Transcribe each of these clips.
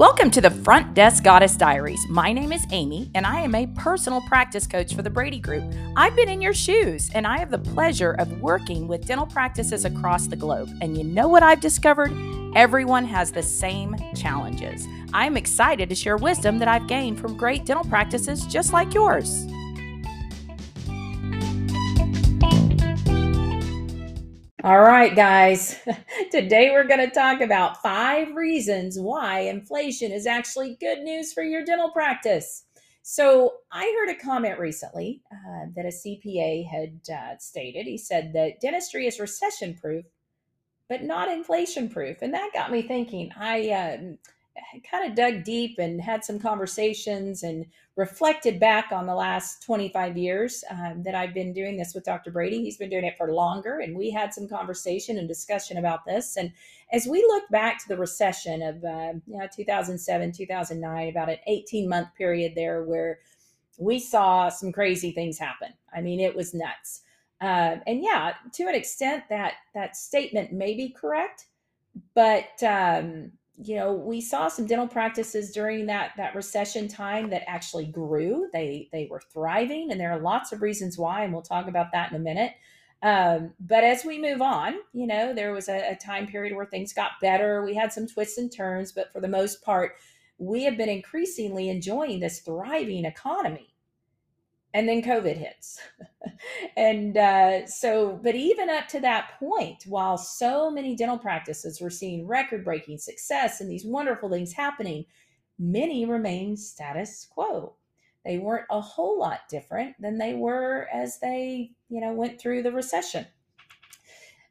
Welcome to the Front Desk Goddess Diaries. My name is Amy, and I am a personal practice coach for the Brady Group. I've been in your shoes, and I have the pleasure of working with dental practices across the globe. And you know what I've discovered? Everyone has the same challenges. I'm excited to share wisdom that I've gained from great dental practices just like yours. All right, guys. Today we're going to talk about five reasons why inflation is actually good news for your dental practice. So, I heard a comment recently uh, that a CPA had uh, stated. He said that dentistry is recession proof, but not inflation proof. And that got me thinking. I. Uh, kind of dug deep and had some conversations and reflected back on the last 25 years um, that I've been doing this with Dr. Brady. He's been doing it for longer, and we had some conversation and discussion about this. And as we look back to the recession of uh, you know 2007, 2009, about an 18 month period there where we saw some crazy things happen. I mean, it was nuts. Uh, and yeah, to an extent, that that statement may be correct, but um, you know we saw some dental practices during that that recession time that actually grew. They they were thriving and there are lots of reasons why and we'll talk about that in a minute. Um, but as we move on you know there was a, a time period where things got better. We had some twists and turns but for the most part we have been increasingly enjoying this thriving economy. And then COVID hits. and uh, so, but even up to that point, while so many dental practices were seeing record breaking success and these wonderful things happening, many remained status quo. They weren't a whole lot different than they were as they, you know, went through the recession.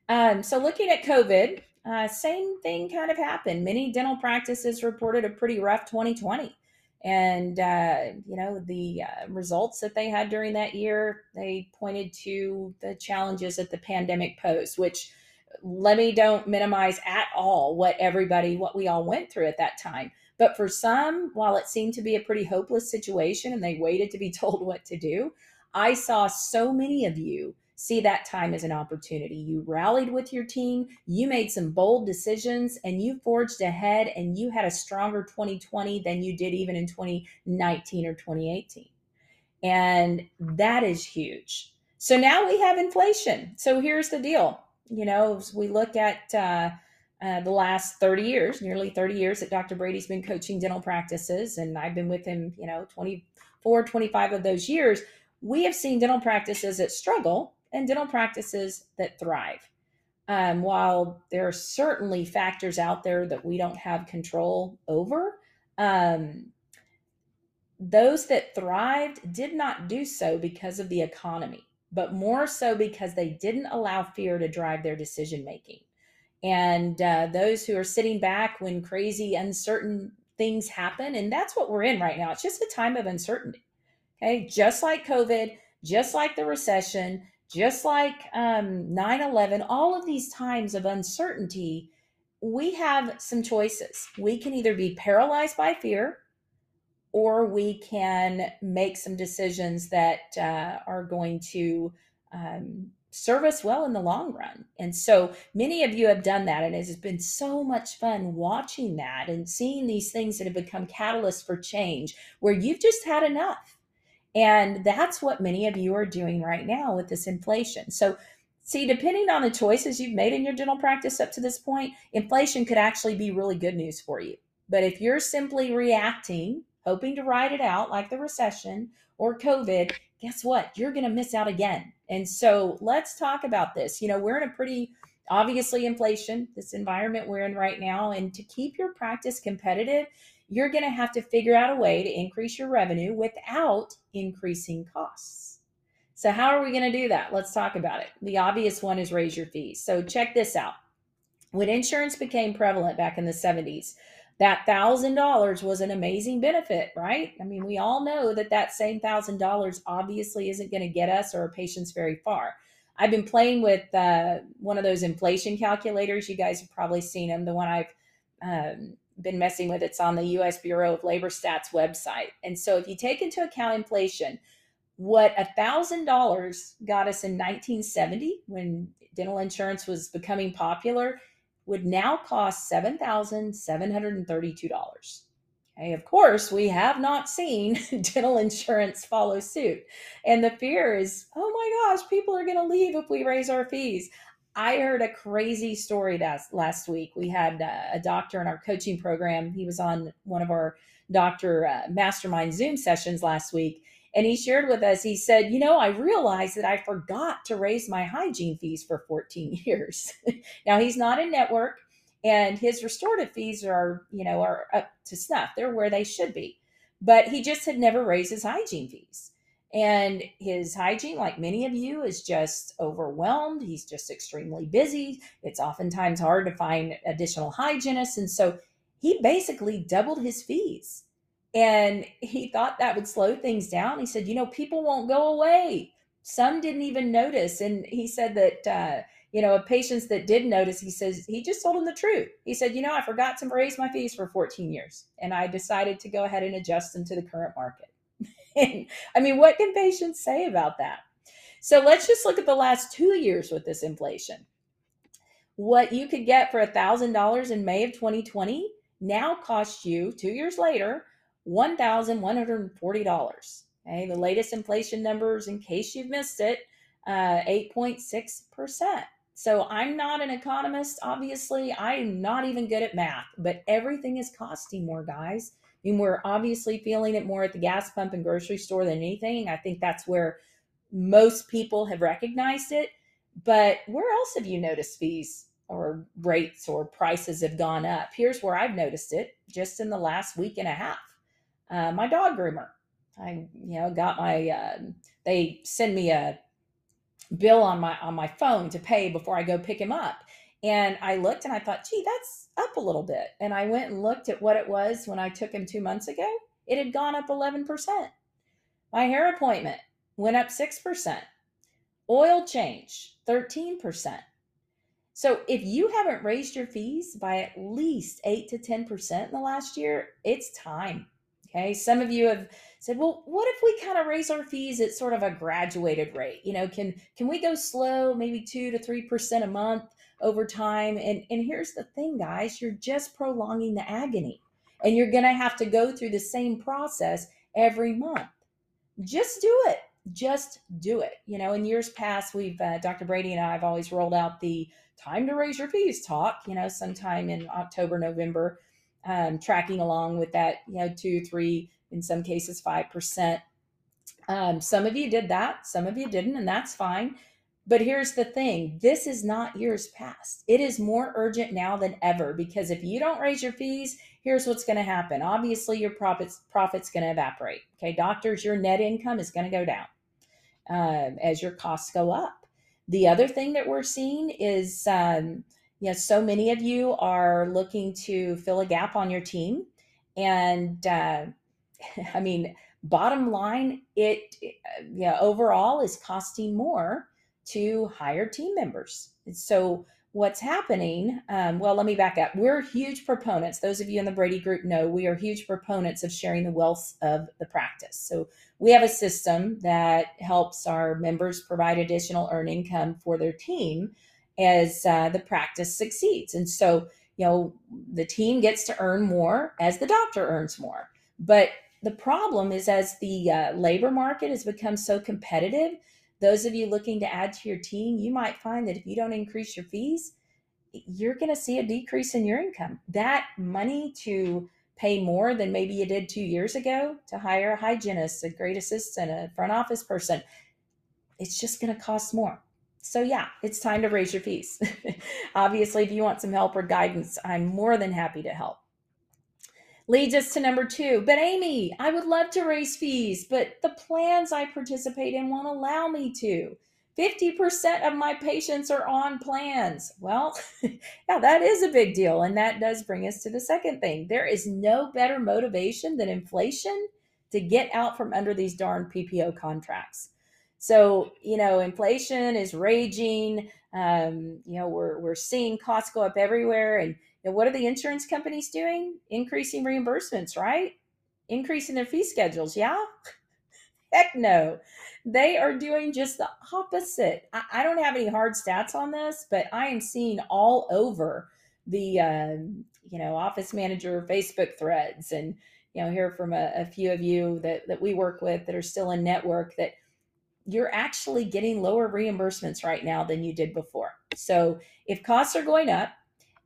Um, so, looking at COVID, uh, same thing kind of happened. Many dental practices reported a pretty rough 2020 and uh, you know the uh, results that they had during that year they pointed to the challenges that the pandemic posed which let me don't minimize at all what everybody what we all went through at that time. But for some while it seemed to be a pretty hopeless situation and they waited to be told what to do i saw so many of you see that time as an opportunity. You rallied with your team, you made some bold decisions, and you forged ahead, and you had a stronger 2020 than you did even in 2019 or 2018. And that is huge. So now we have inflation. So here's the deal. You know, as we look at uh, uh, the last 30 years, nearly 30 years that Dr. Brady's been coaching dental practices, and I've been with him, you know, 24, 25 of those years, we have seen dental practices that struggle and dental practices that thrive. Um, while there are certainly factors out there that we don't have control over, um, those that thrived did not do so because of the economy, but more so because they didn't allow fear to drive their decision making. And uh, those who are sitting back when crazy, uncertain things happen, and that's what we're in right now. It's just a time of uncertainty. Okay. Just like COVID, just like the recession, just like um, 9 11, all of these times of uncertainty, we have some choices. We can either be paralyzed by fear or we can make some decisions that uh, are going to um, serve us well in the long run. And so many of you have done that, and it has been so much fun watching that and seeing these things that have become catalysts for change where you've just had enough and that's what many of you are doing right now with this inflation. So, see, depending on the choices you've made in your dental practice up to this point, inflation could actually be really good news for you. But if you're simply reacting, hoping to ride it out like the recession or COVID, guess what? You're going to miss out again. And so, let's talk about this. You know, we're in a pretty obviously inflation, this environment we're in right now. And to keep your practice competitive, you're going to have to figure out a way to increase your revenue without increasing costs. So, how are we going to do that? Let's talk about it. The obvious one is raise your fees. So, check this out. When insurance became prevalent back in the 70s, that $1,000 was an amazing benefit, right? I mean, we all know that that same $1,000 obviously isn't going to get us or our patients very far. I've been playing with uh, one of those inflation calculators. You guys have probably seen them, the one I've um, been messing with. It's on the US Bureau of Labor Stats website. And so if you take into account inflation, what a thousand dollars got us in 1970 when dental insurance was becoming popular would now cost $7,732. Okay, of course, we have not seen dental insurance follow suit. And the fear is, oh my gosh, people are going to leave if we raise our fees. I heard a crazy story last, last week. We had uh, a doctor in our coaching program. He was on one of our doctor uh, mastermind Zoom sessions last week. And he shared with us, he said, You know, I realized that I forgot to raise my hygiene fees for 14 years. now, he's not in network and his restorative fees are, you know, are up to snuff. They're where they should be. But he just had never raised his hygiene fees. And his hygiene, like many of you, is just overwhelmed. He's just extremely busy. It's oftentimes hard to find additional hygienists. And so he basically doubled his fees. And he thought that would slow things down. He said, you know, people won't go away. Some didn't even notice. And he said that, uh, you know, patients that did notice, he says, he just told them the truth. He said, you know, I forgot to raise my fees for 14 years. And I decided to go ahead and adjust them to the current market. I mean, what can patients say about that? So let's just look at the last two years with this inflation. What you could get for $1,000 in May of 2020 now costs you two years later $1,140. Okay, the latest inflation numbers, in case you've missed it, uh, 8.6%. So I'm not an economist, obviously. I'm not even good at math, but everything is costing more, guys. I mean, we're obviously feeling it more at the gas pump and grocery store than anything. I think that's where most people have recognized it. But where else have you noticed fees or rates or prices have gone up? Here's where I've noticed it just in the last week and a half. Uh, my dog groomer. I, you know, got my. Uh, they send me a bill on my on my phone to pay before I go pick him up. And I looked and I thought, gee, that's up a little bit. And I went and looked at what it was when I took him two months ago. It had gone up 11%. My hair appointment went up 6%. Oil change, 13%. So if you haven't raised your fees by at least 8 to 10% in the last year, it's time. Okay. Some of you have said, well, what if we kind of raise our fees at sort of a graduated rate? You know, can can we go slow, maybe two to three percent a month over time? And and here's the thing, guys, you're just prolonging the agony. And you're gonna have to go through the same process every month. Just do it. Just do it. You know, in years past, we've uh, Dr. Brady and I have always rolled out the time to raise your fees talk, you know, sometime in October, November um, tracking along with that, you know, two, three, in some cases, 5%. Um, some of you did that, some of you didn't, and that's fine. But here's the thing this is not years past. It is more urgent now than ever because if you don't raise your fees, here's what's going to happen. Obviously, your profits profits going to evaporate. Okay, doctors, your net income is going to go down um, as your costs go up. The other thing that we're seeing is um, Yes, so many of you are looking to fill a gap on your team. And uh, I mean, bottom line, it yeah, overall is costing more to hire team members. So what's happening um, well let me back up we're huge proponents those of you in the brady group know we are huge proponents of sharing the wealth of the practice so we have a system that helps our members provide additional earn income for their team as uh, the practice succeeds. And so, you know, the team gets to earn more as the doctor earns more. But the problem is as the uh, labor market has become so competitive, those of you looking to add to your team, you might find that if you don't increase your fees, you're going to see a decrease in your income. That money to pay more than maybe you did two years ago to hire a hygienist, a great assistant, a front office person, it's just going to cost more. So, yeah, it's time to raise your fees. Obviously, if you want some help or guidance, I'm more than happy to help. Leads us to number two. But, Amy, I would love to raise fees, but the plans I participate in won't allow me to. 50% of my patients are on plans. Well, yeah, that is a big deal. And that does bring us to the second thing. There is no better motivation than inflation to get out from under these darn PPO contracts. So, you know, inflation is raging. Um, you know, we're, we're seeing costs go up everywhere. And you know, what are the insurance companies doing? Increasing reimbursements, right? Increasing their fee schedules. Yeah. Heck no. They are doing just the opposite. I, I, don't have any hard stats on this, but I am seeing all over the, uh, you know, office manager Facebook threads and, you know hear from a, a few of you that that we work with that are still in network that you're actually getting lower reimbursements right now than you did before. So if costs are going up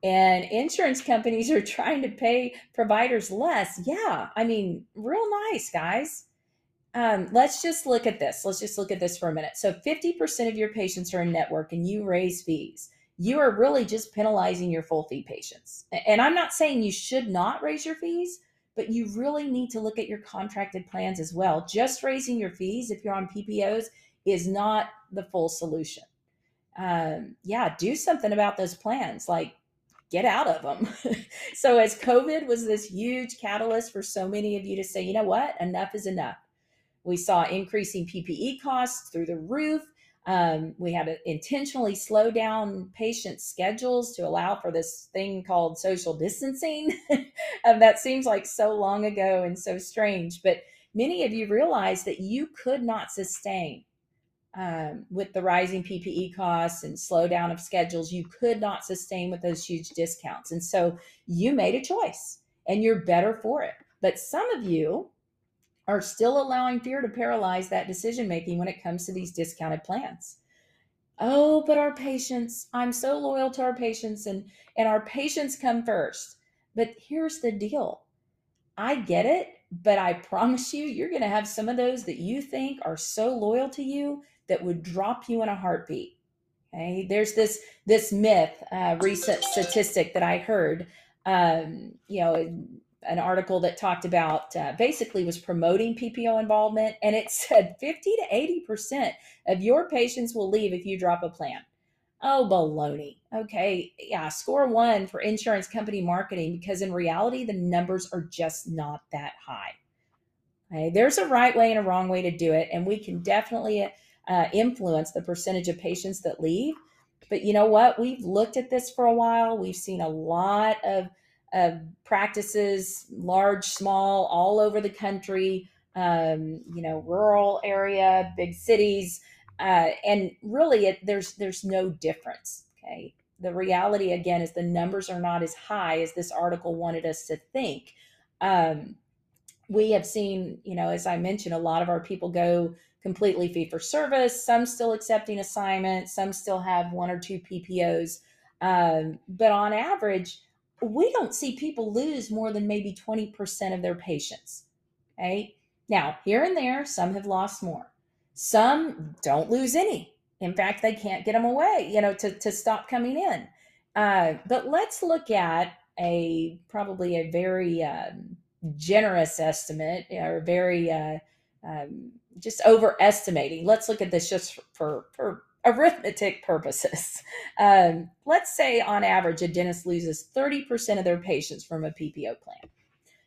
and insurance companies are trying to pay providers less, yeah, I mean, real nice, guys. Um, let's just look at this. Let's just look at this for a minute. So 50% of your patients are in network and you raise fees. You are really just penalizing your full fee patients. And I'm not saying you should not raise your fees, but you really need to look at your contracted plans as well. Just raising your fees if you're on PPOs is not the full solution. Um, yeah, do something about those plans, like get out of them. so, as COVID was this huge catalyst for so many of you to say, you know what, enough is enough. We saw increasing PPE costs through the roof. Um, we had to intentionally slow down patient schedules to allow for this thing called social distancing. um, that seems like so long ago and so strange, but many of you realized that you could not sustain um, with the rising PPE costs and slowdown of schedules, you could not sustain with those huge discounts. And so you made a choice and you're better for it. But some of you are still allowing fear to paralyze that decision making when it comes to these discounted plans. Oh, but our patients, I'm so loyal to our patients and and our patients come first. But here's the deal. I get it, but I promise you you're going to have some of those that you think are so loyal to you that would drop you in a heartbeat. Okay, there's this this myth, uh, recent statistic that I heard. Um, you know, an article that talked about uh, basically was promoting PPO involvement, and it said 50 to 80 percent of your patients will leave if you drop a plan. Oh, baloney. Okay, yeah, score one for insurance company marketing because in reality, the numbers are just not that high. Okay, there's a right way and a wrong way to do it, and we can definitely uh, influence the percentage of patients that leave. But you know what? We've looked at this for a while. We've seen a lot of practices, large, small, all over the country, um, you know, rural area, big cities, uh, and really, it, there's there's no difference. Okay, the reality again is the numbers are not as high as this article wanted us to think. Um, we have seen, you know, as I mentioned, a lot of our people go completely fee for service. Some still accepting assignments. Some still have one or two PPOs. Um, but on average, we don't see people lose more than maybe 20% of their patients. Okay. Now, here and there, some have lost more. Some don't lose any. In fact, they can't get them away, you know, to, to stop coming in. Uh, but let's look at a probably a very um, generous estimate or very uh, um, just overestimating. Let's look at this just for, for arithmetic purposes. Um, let's say on average, a dentist loses 30% of their patients from a PPO plan.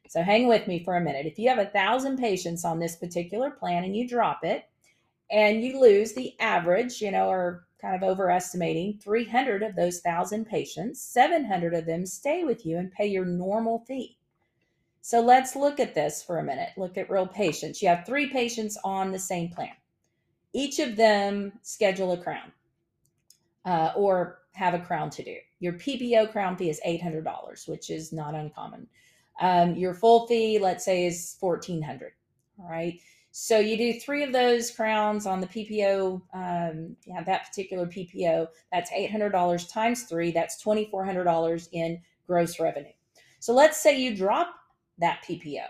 So hang with me for a minute. If you have a thousand patients on this particular plan and you drop it and you lose the average, you know, or kind of overestimating 300 of those thousand patients, 700 of them stay with you and pay your normal fee. So let's look at this for a minute. Look at real patients. You have three patients on the same plan. Each of them schedule a crown uh, or have a crown to do. Your PPO crown fee is $800, which is not uncommon. Um, your full fee, let's say, is 1400 All right. So you do three of those crowns on the PPO, um, yeah, that particular PPO. That's $800 times three. That's $2,400 in gross revenue. So let's say you drop that PPO.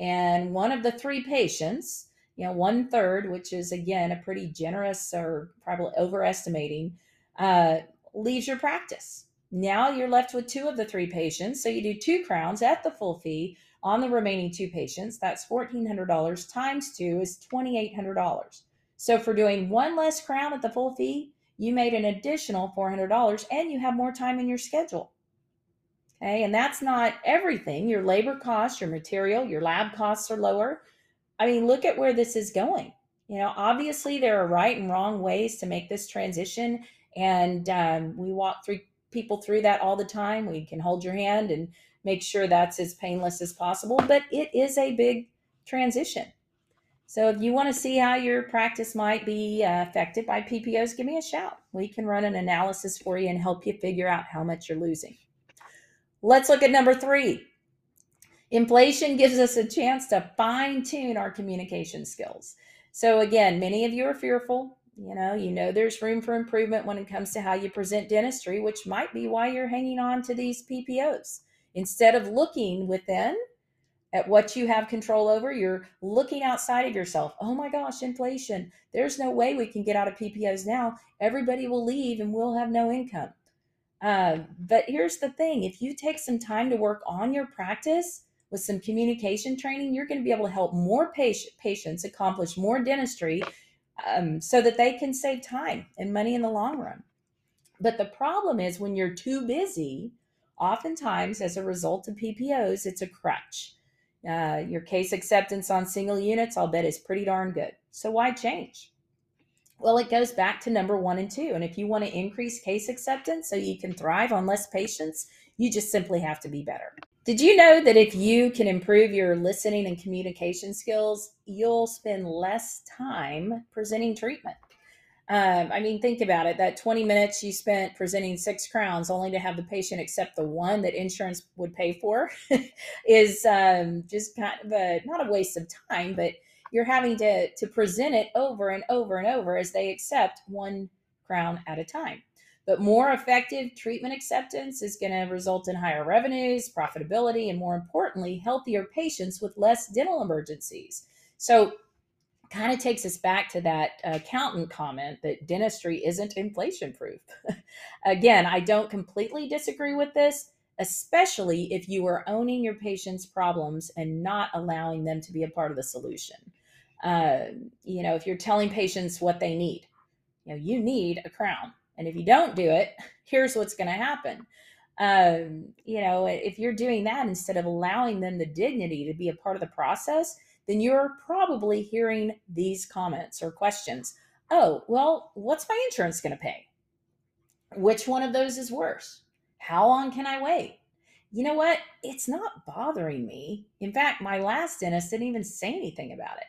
And one of the three patients, you know, one third, which is again a pretty generous or probably overestimating, uh, leaves your practice. Now you're left with two of the three patients. So you do two crowns at the full fee on the remaining two patients. That's $1,400 times two is $2,800. So for doing one less crown at the full fee, you made an additional $400 and you have more time in your schedule. Okay. And that's not everything. Your labor costs, your material, your lab costs are lower. I mean, look at where this is going. You know, obviously there are right and wrong ways to make this transition. And um, we walk through people through that all the time. We can hold your hand and make sure that's as painless as possible. But it is a big transition. So if you want to see how your practice might be uh, affected by PPOs, give me a shout. We can run an analysis for you and help you figure out how much you're losing. Let's look at number three. Inflation gives us a chance to fine tune our communication skills. So, again, many of you are fearful. You know, you know there's room for improvement when it comes to how you present dentistry, which might be why you're hanging on to these PPOs. Instead of looking within at what you have control over, you're looking outside of yourself. Oh my gosh, inflation. There's no way we can get out of PPOs now. Everybody will leave and we'll have no income. Uh, but here's the thing if you take some time to work on your practice with some communication training, you're going to be able to help more patient, patients accomplish more dentistry um, so that they can save time and money in the long run. But the problem is when you're too busy, oftentimes as a result of PPOs, it's a crutch. Uh, your case acceptance on single units, I'll bet, is pretty darn good. So why change? Well, it goes back to number one and two. And if you want to increase case acceptance so you can thrive on less patients, you just simply have to be better. Did you know that if you can improve your listening and communication skills, you'll spend less time presenting treatment? Um, I mean, think about it. That 20 minutes you spent presenting six crowns only to have the patient accept the one that insurance would pay for is um, just kind of a, not a waste of time, but you're having to, to present it over and over and over as they accept one crown at a time. But more effective treatment acceptance is going to result in higher revenues, profitability, and more importantly, healthier patients with less dental emergencies. So kind of takes us back to that accountant comment that dentistry isn't inflation proof. Again, I don't completely disagree with this, especially if you are owning your patient's problems and not allowing them to be a part of the solution. Uh, you know, if you're telling patients what they need, you know, you need a crown. And if you don't do it, here's what's going to happen. Um, you know, if you're doing that instead of allowing them the dignity to be a part of the process, then you're probably hearing these comments or questions. Oh, well, what's my insurance going to pay? Which one of those is worse? How long can I wait? You know what? It's not bothering me. In fact, my last dentist didn't even say anything about it.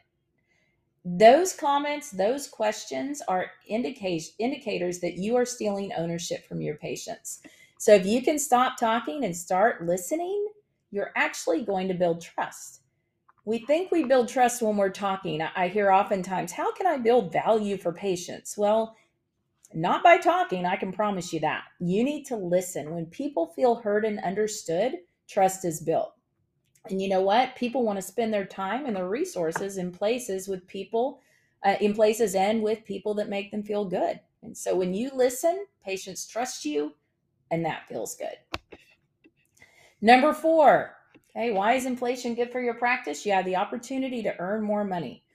Those comments, those questions are indicate, indicators that you are stealing ownership from your patients. So if you can stop talking and start listening, you're actually going to build trust we think we build trust when we're talking. I hear oftentimes, how can I build value for patients? Well, not by talking, I can promise you that. You need to listen. When people feel heard and understood, trust is built. And you know what? People want to spend their time and their resources in places with people, uh, in places and with people that make them feel good. And so when you listen, patients trust you, and that feels good. Number four, Okay, why is inflation good for your practice? You have the opportunity to earn more money.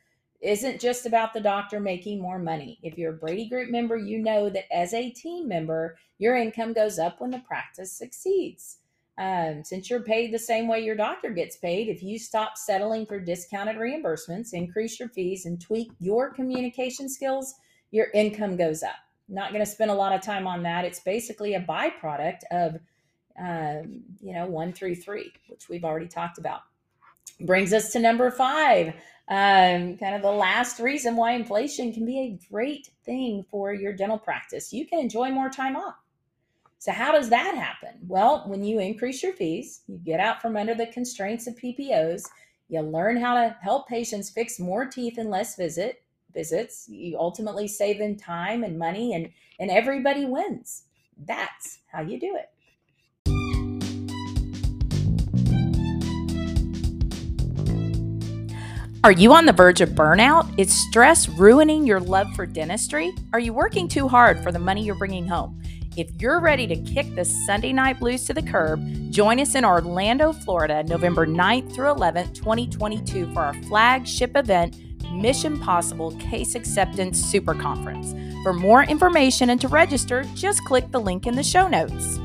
is isn't just about the doctor making more money. If you're a Brady Group member, you know that as a team member, your income goes up when the practice succeeds. Um, since you're paid the same way your doctor gets paid, if you stop settling for discounted reimbursements, increase your fees, and tweak your communication skills, your income goes up. Not going to spend a lot of time on that. It's basically a byproduct of um, you know, one through three, which we've already talked about. Brings us to number five, um, kind of the last reason why inflation can be a great thing for your dental practice. You can enjoy more time off. So, how does that happen? Well, when you increase your fees, you get out from under the constraints of PPOs, you learn how to help patients fix more teeth in less visit visits. You ultimately save them time and money, and and everybody wins. That's how you do it. Are you on the verge of burnout? Is stress ruining your love for dentistry? Are you working too hard for the money you're bringing home? If you're ready to kick the Sunday night blues to the curb, join us in Orlando, Florida, November 9th through 11th, 2022, for our flagship event, Mission Possible Case Acceptance Super Conference. For more information and to register, just click the link in the show notes.